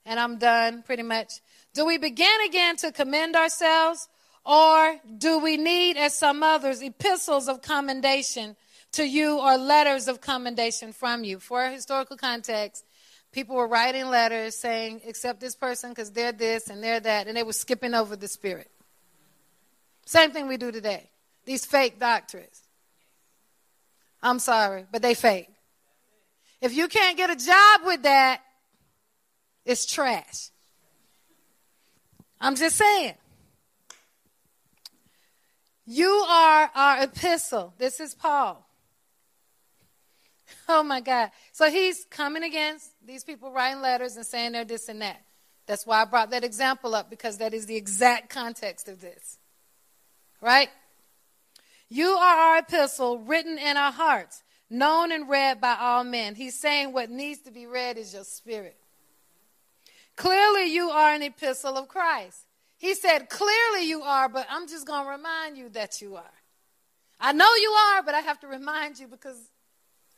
Speaker 1: And I'm done pretty much. Do we begin again to commend ourselves? Or do we need, as some others, epistles of commendation to you or letters of commendation from you? For historical context, people were writing letters saying, accept this person because they're this and they're that, and they were skipping over the spirit. Same thing we do today. These fake doctrines. I'm sorry, but they fake. If you can't get a job with that, it's trash. I'm just saying. You are our epistle. This is Paul. Oh my God. So he's coming against these people writing letters and saying they're this and that. That's why I brought that example up because that is the exact context of this. Right? You are our epistle written in our hearts, known and read by all men. He's saying what needs to be read is your spirit. Clearly, you are an epistle of Christ. He said, Clearly you are, but I'm just going to remind you that you are. I know you are, but I have to remind you because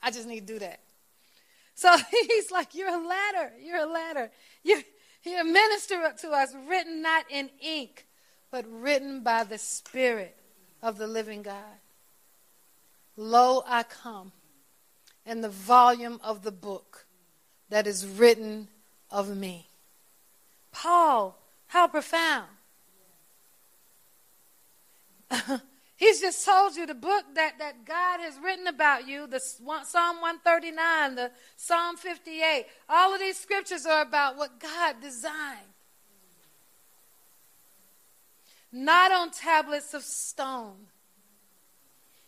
Speaker 1: I just need to do that. So he's like, You're a letter. You're a letter. You're, you're a minister to us, written not in ink, but written by the Spirit of the living God. Lo, I come in the volume of the book that is written of me. Paul how profound. He's just told you the book that, that God has written about you, the Psalm 139, the Psalm 58. All of these scriptures are about what God designed. Not on tablets of stone,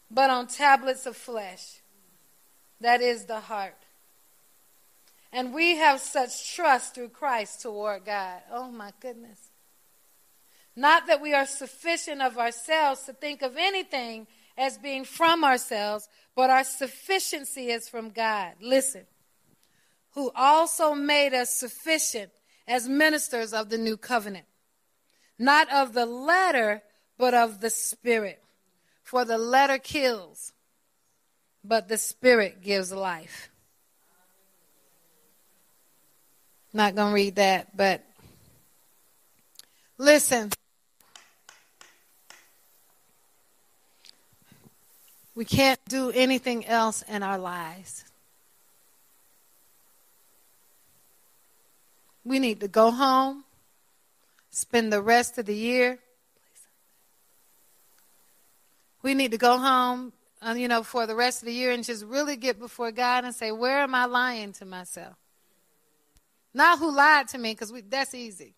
Speaker 1: but on tablets of flesh. That is the heart. And we have such trust through Christ toward God. Oh my goodness. Not that we are sufficient of ourselves to think of anything as being from ourselves, but our sufficiency is from God. Listen, who also made us sufficient as ministers of the new covenant, not of the letter, but of the spirit. For the letter kills, but the spirit gives life. Not going to read that, but listen. We can't do anything else in our lives. We need to go home, spend the rest of the year. We need to go home, uh, you know, for the rest of the year and just really get before God and say, where am I lying to myself? Not who lied to me, because that's easy.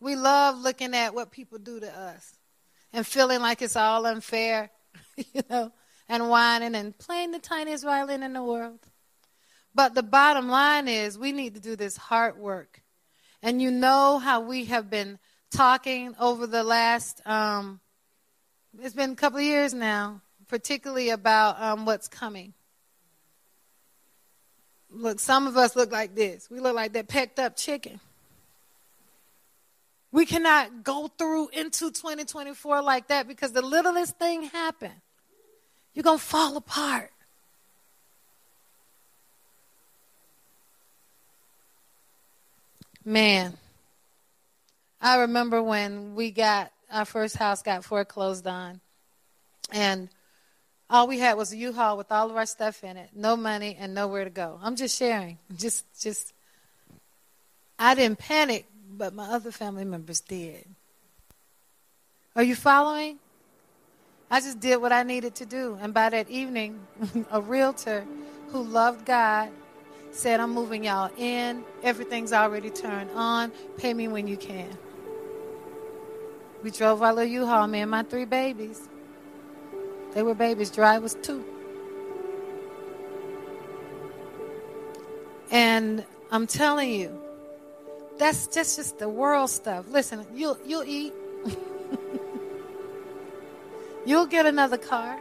Speaker 1: We love looking at what people do to us and feeling like it's all unfair, you know, and whining and playing the tiniest violin in the world. But the bottom line is we need to do this hard work. And you know how we have been talking over the last, um, it's been a couple of years now, particularly about um, what's coming. Look, some of us look like this. We look like that pecked up chicken. We cannot go through into 2024 like that because the littlest thing happened. You're going to fall apart. Man, I remember when we got our first house got foreclosed on, and all we had was a U-Haul with all of our stuff in it, no money and nowhere to go. I'm just sharing. Just, just. I didn't panic but my other family members did. Are you following? I just did what I needed to do. And by that evening, a realtor who loved God said, I'm moving y'all in. Everything's already turned on. Pay me when you can. We drove our little U-Haul, me and my three babies. They were babies. Dry was two. And I'm telling you, that's just, just the world stuff. Listen, you'll, you'll eat. you'll get another car.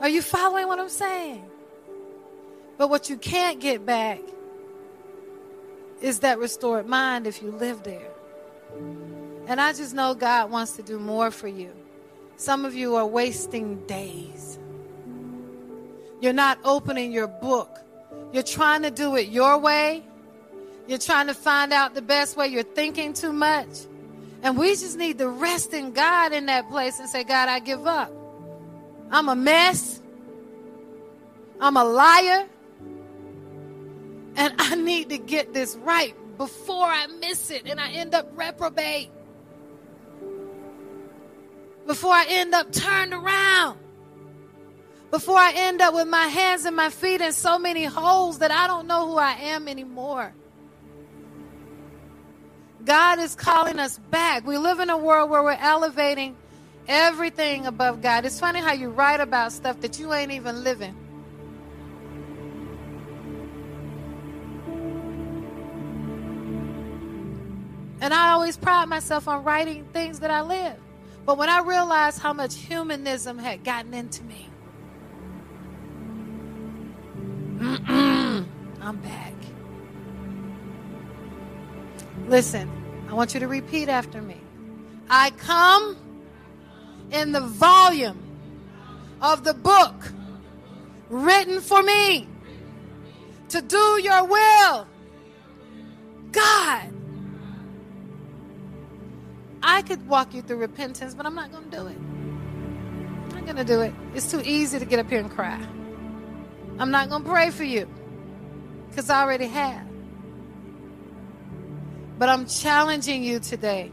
Speaker 1: Are you following what I'm saying? But what you can't get back is that restored mind if you live there. And I just know God wants to do more for you. Some of you are wasting days. You're not opening your book. You're trying to do it your way you're trying to find out the best way. You're thinking too much. And we just need to rest in God in that place and say, God, I give up. I'm a mess. I'm a liar. And I need to get this right before I miss it and I end up reprobate. Before I end up turned around. Before I end up with my hands and my feet in so many holes that I don't know who I am anymore. God is calling us back. We live in a world where we're elevating everything above God. It's funny how you write about stuff that you ain't even living. And I always pride myself on writing things that I live. But when I realized how much humanism had gotten into me, I'm back. Listen, I want you to repeat after me. I come in the volume of the book written for me to do your will. God. I could walk you through repentance, but I'm not going to do it. I'm not going to do it. It's too easy to get up here and cry. I'm not going to pray for you because I already have. But I'm challenging you today.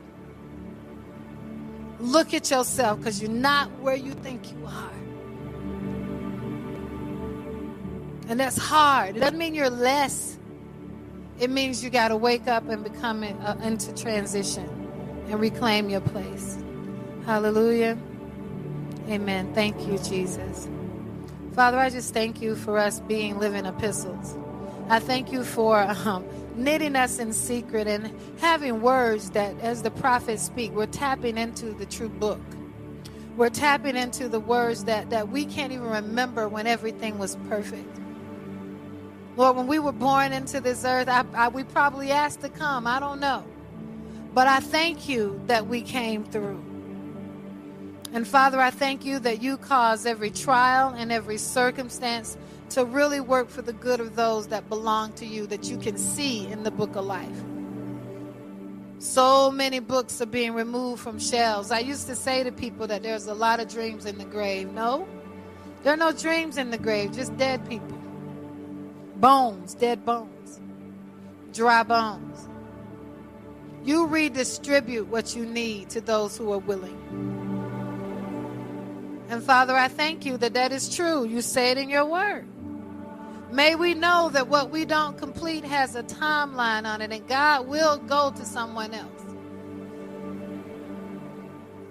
Speaker 1: Look at yourself because you're not where you think you are. And that's hard. It doesn't mean you're less. It means you got to wake up and become in, uh, into transition and reclaim your place. Hallelujah. Amen. Thank you, Jesus. Father, I just thank you for us being living epistles. I thank you for um, knitting us in secret and having words that, as the prophets speak, we're tapping into the true book. We're tapping into the words that, that we can't even remember when everything was perfect. Lord, when we were born into this earth, I, I, we probably asked to come. I don't know. But I thank you that we came through. And Father, I thank you that you cause every trial and every circumstance to really work for the good of those that belong to you that you can see in the book of life. So many books are being removed from shelves. I used to say to people that there's a lot of dreams in the grave. No, there are no dreams in the grave, just dead people. Bones, dead bones, dry bones. You redistribute what you need to those who are willing. And Father, I thank you that that is true. You say it in your word. May we know that what we don't complete has a timeline on it, and God will go to someone else.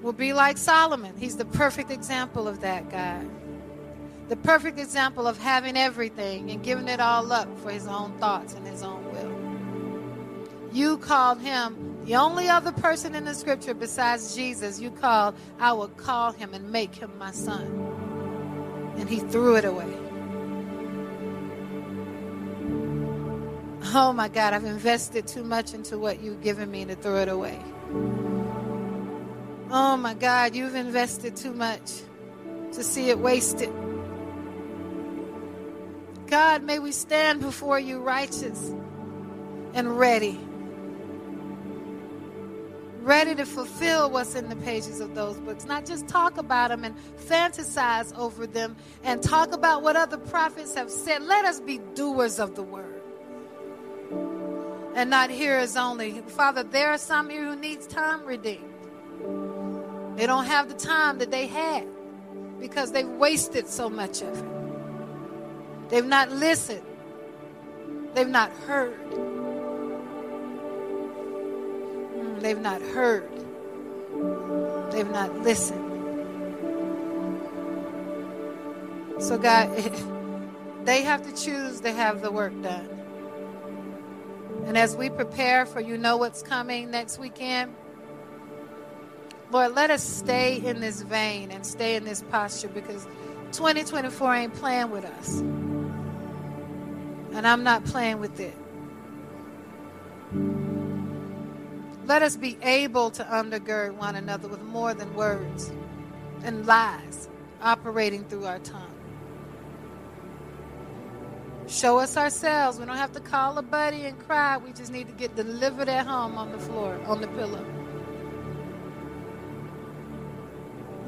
Speaker 1: We'll be like Solomon. He's the perfect example of that, God. The perfect example of having everything and giving it all up for his own thoughts and his own will. You called him the only other person in the scripture besides Jesus you called, I will call him and make him my son. And he threw it away. Oh my God, I've invested too much into what you've given me to throw it away. Oh my God, you've invested too much to see it wasted. God, may we stand before you righteous and ready. Ready to fulfill what's in the pages of those books. Not just talk about them and fantasize over them and talk about what other prophets have said. Let us be doers of the word and not hearers only. Father, there are some here who needs time redeemed. They don't have the time that they had because they've wasted so much of it. They've not listened. They've not heard. They've not heard. They've not listened. So, God, they have to choose to have the work done. And as we prepare for you know what's coming next weekend, Lord, let us stay in this vein and stay in this posture because 2024 ain't playing with us. And I'm not playing with it. Let us be able to undergird one another with more than words and lies operating through our tongue. Show us ourselves. We don't have to call a buddy and cry. We just need to get delivered at home on the floor, on the pillow.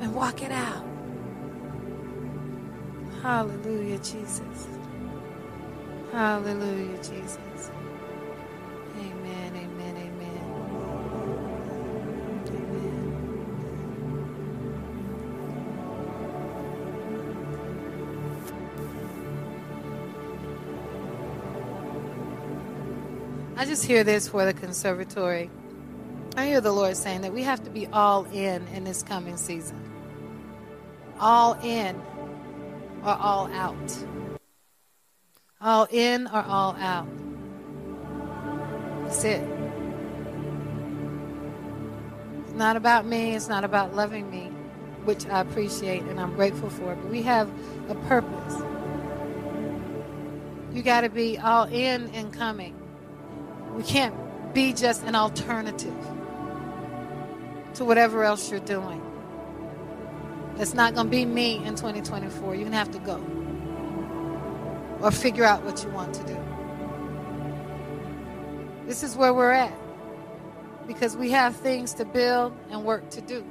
Speaker 1: and walk it out. Hallelujah, Jesus. Hallelujah, Jesus. I just hear this for the conservatory. I hear the Lord saying that we have to be all in in this coming season all in or all out. All in or all out. That's it. It's not about me, it's not about loving me, which I appreciate and I'm grateful for, but we have a purpose. You got to be all in and coming. We can't be just an alternative to whatever else you're doing. It's not going to be me in 2024. You're going to have to go or figure out what you want to do. This is where we're at because we have things to build and work to do.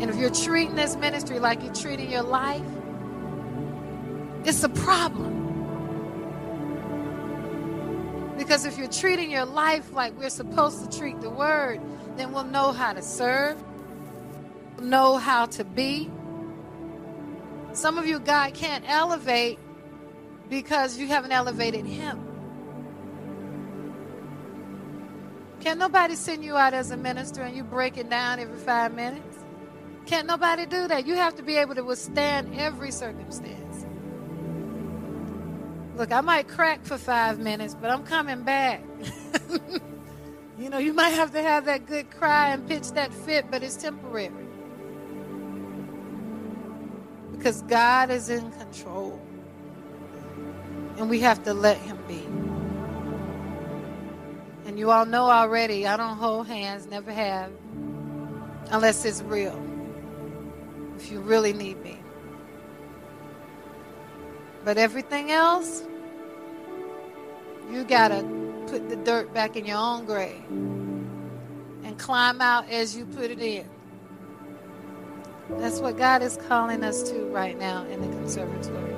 Speaker 1: And if you're treating this ministry like you're treating your life, it's a problem. Because if you're treating your life like we're supposed to treat the word, then we'll know how to serve, know how to be. Some of you, God can't elevate because you haven't elevated Him. Can't nobody send you out as a minister and you break it down every five minutes? Can't nobody do that. You have to be able to withstand every circumstance. Look, I might crack for five minutes, but I'm coming back. you know, you might have to have that good cry and pitch that fit, but it's temporary because God is in control. And we have to let Him be. And you all know already, I don't hold hands, never have, unless it's real. If you really need me. But everything else, you got to put the dirt back in your own grave and climb out as you put it in. That's what God is calling us to right now in the conservatory.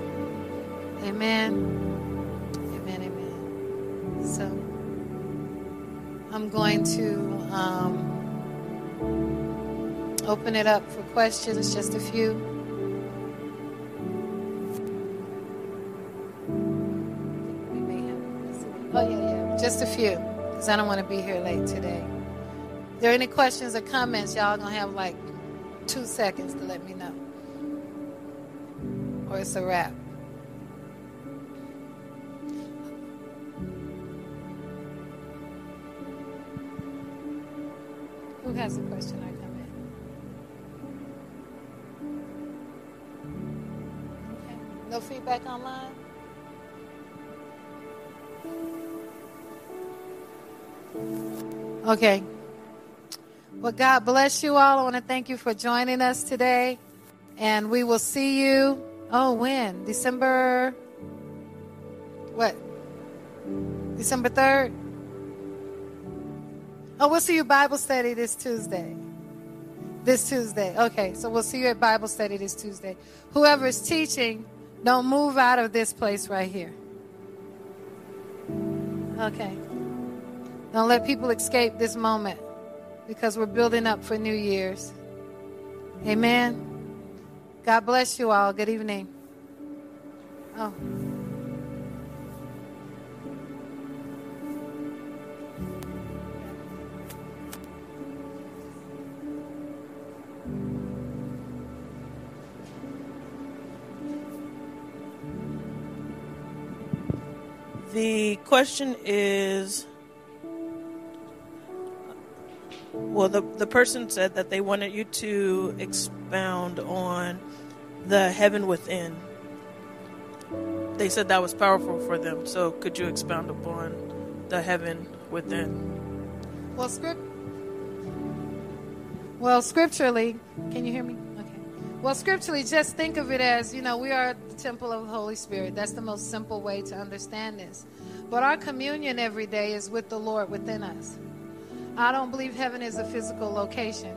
Speaker 1: Amen. Amen. Amen. So, I'm going to um, open it up for questions, just a few. Just a few, because I don't want to be here late today. If there any questions or comments, y'all to have like two seconds to let me know. Or it's a wrap. Who has a question or comment? Okay. No feedback online? Okay. Well, God bless you all. I want to thank you for joining us today. And we will see you. Oh, when? December. What? December 3rd? Oh, we'll see you Bible study this Tuesday. This Tuesday. Okay, so we'll see you at Bible study this Tuesday. Whoever is teaching, don't move out of this place right here. Okay. Don't let people escape this moment because we're building up for New Year's. Amen. God bless you all. Good evening. Oh.
Speaker 2: The question is well, the, the person said that they wanted you to expound on the heaven within. They said that was powerful for them. So, could you expound upon the heaven within?
Speaker 1: Well, script. Well, scripturally, can you hear me? Okay. Well, scripturally, just think of it as you know we are the temple of the Holy Spirit. That's the most simple way to understand this. But our communion every day is with the Lord within us. I don't believe heaven is a physical location.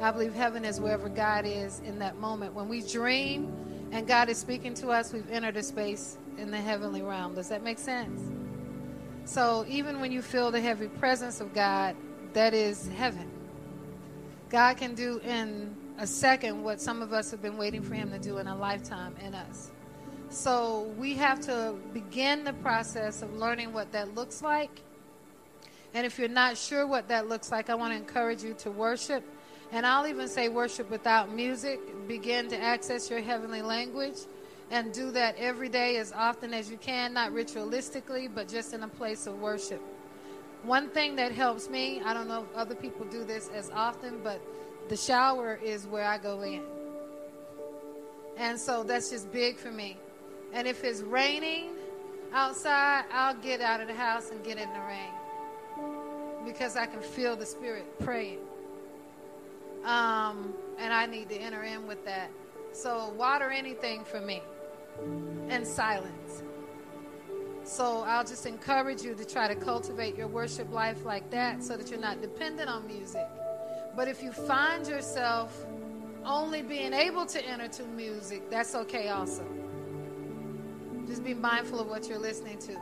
Speaker 1: I believe heaven is wherever God is in that moment. When we dream and God is speaking to us, we've entered a space in the heavenly realm. Does that make sense? So even when you feel the heavy presence of God, that is heaven. God can do in a second what some of us have been waiting for Him to do in a lifetime in us. So we have to begin the process of learning what that looks like. And if you're not sure what that looks like, I want to encourage you to worship. And I'll even say worship without music. Begin to access your heavenly language and do that every day as often as you can, not ritualistically, but just in a place of worship. One thing that helps me, I don't know if other people do this as often, but the shower is where I go in. And so that's just big for me. And if it's raining outside, I'll get out of the house and get in the rain because I can feel the Spirit praying. Um, and I need to enter in with that. So, water anything for me and silence. So, I'll just encourage you to try to cultivate your worship life like that so that you're not dependent on music. But if you find yourself only being able to enter to music, that's okay also. Just be mindful of what you're listening to.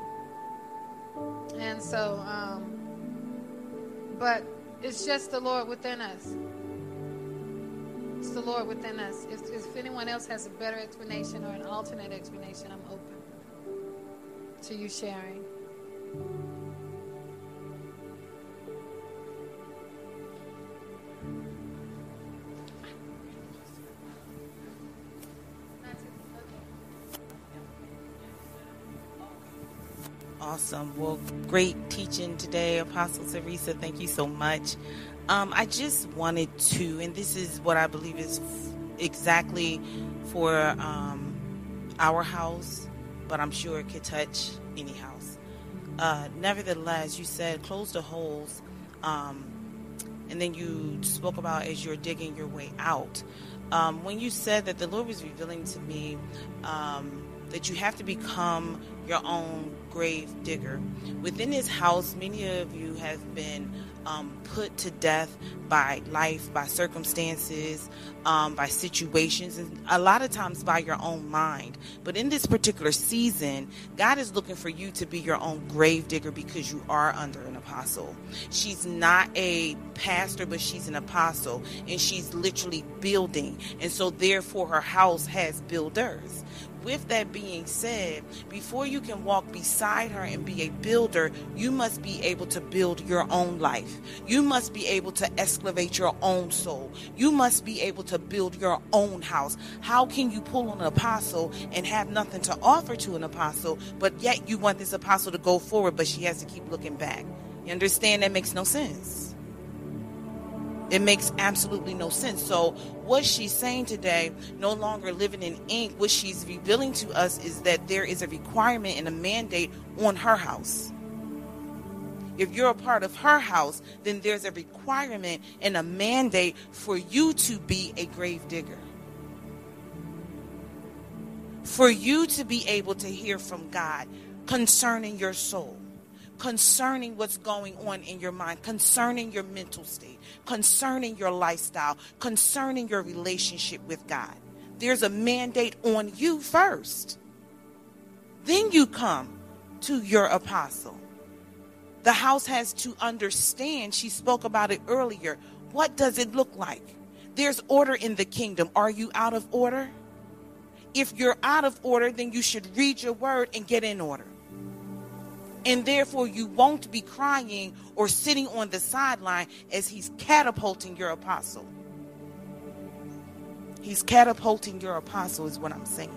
Speaker 1: And so, um, but it's just the Lord within us. It's the Lord within us. If, if anyone else has a better explanation or an alternate explanation, I'm open to you sharing.
Speaker 3: Awesome. Well, great teaching today, Apostle Theresa. Thank you so much. Um, I just wanted to, and this is what I believe is f- exactly for um, our house, but I'm sure it could touch any house. Uh, nevertheless, you said close the holes, um, and then you spoke about as you're digging your way out. Um, when you said that the Lord was revealing to me um, that you have to become your own grave digger. Within this house, many of you have been um, put to death by life, by circumstances, um, by situations, and a lot of times by your own mind. But in this particular season, God is looking for you to be your own grave digger because you are under an apostle. She's not a pastor, but she's an apostle, and she's literally building. And so, therefore, her house has builders with that being said, before you can walk beside her and be a builder, you must be able to build your own life. You must be able to excavate your own soul. You must be able to build your own house. How can you pull on an apostle and have nothing to offer to an apostle, but yet you want this apostle to go forward, but she has to keep looking back? You understand? That makes no sense. It makes absolutely no sense. So, what she's saying today, no longer living in ink, what she's revealing to us is that there is a requirement and a mandate on her house. If you're a part of her house, then there's a requirement and a mandate for you to be a grave digger. For you to be able to hear from God concerning your soul concerning what's going on in your mind, concerning your mental state, concerning your lifestyle, concerning your relationship with God. There's a mandate on you first. Then you come to your apostle. The house has to understand, she spoke about it earlier. What does it look like? There's order in the kingdom. Are you out of order? If you're out of order, then you should read your word and get in order and therefore you won't be crying or sitting on the sideline as he's catapulting your apostle. He's catapulting your apostle, is what I'm saying.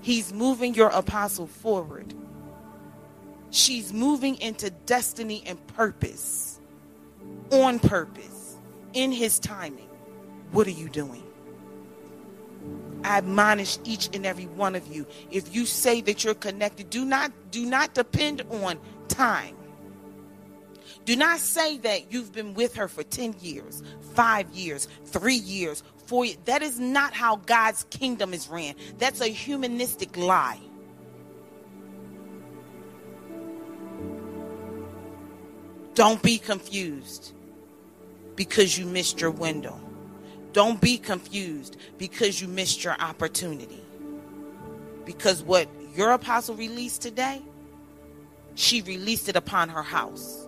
Speaker 3: He's moving your apostle forward. She's moving into destiny and purpose, on purpose, in his timing. What are you doing? I admonish each and every one of you. If you say that you're connected, do not do not depend on time. Do not say that you've been with her for 10 years, 5 years, 3 years, 4 years. That is not how God's kingdom is ran. That's a humanistic lie. Don't be confused because you missed your window. Don't be confused because you missed your opportunity. Because what your apostle released today, she released it upon her house.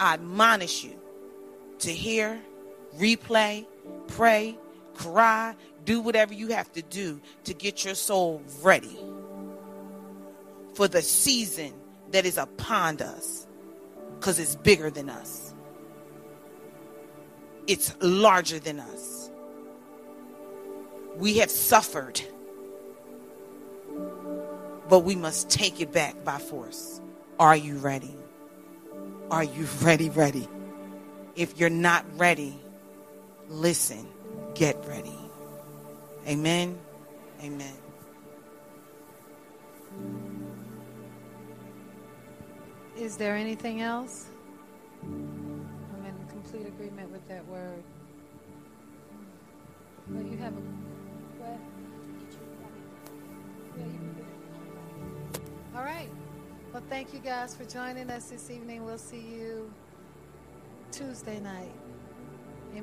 Speaker 3: I admonish you to hear, replay, pray, cry, do whatever you have to do to get your soul ready for the season that is upon us because it's bigger than us, it's larger than us. We have suffered, but we must take it back by force. Are you ready? Are you ready? Ready? If you're not ready, listen, get ready. Amen. Amen.
Speaker 1: Is there anything else? I'm in complete agreement with that word. You have a all right. Well, thank you guys for joining us this evening. We'll see you Tuesday night.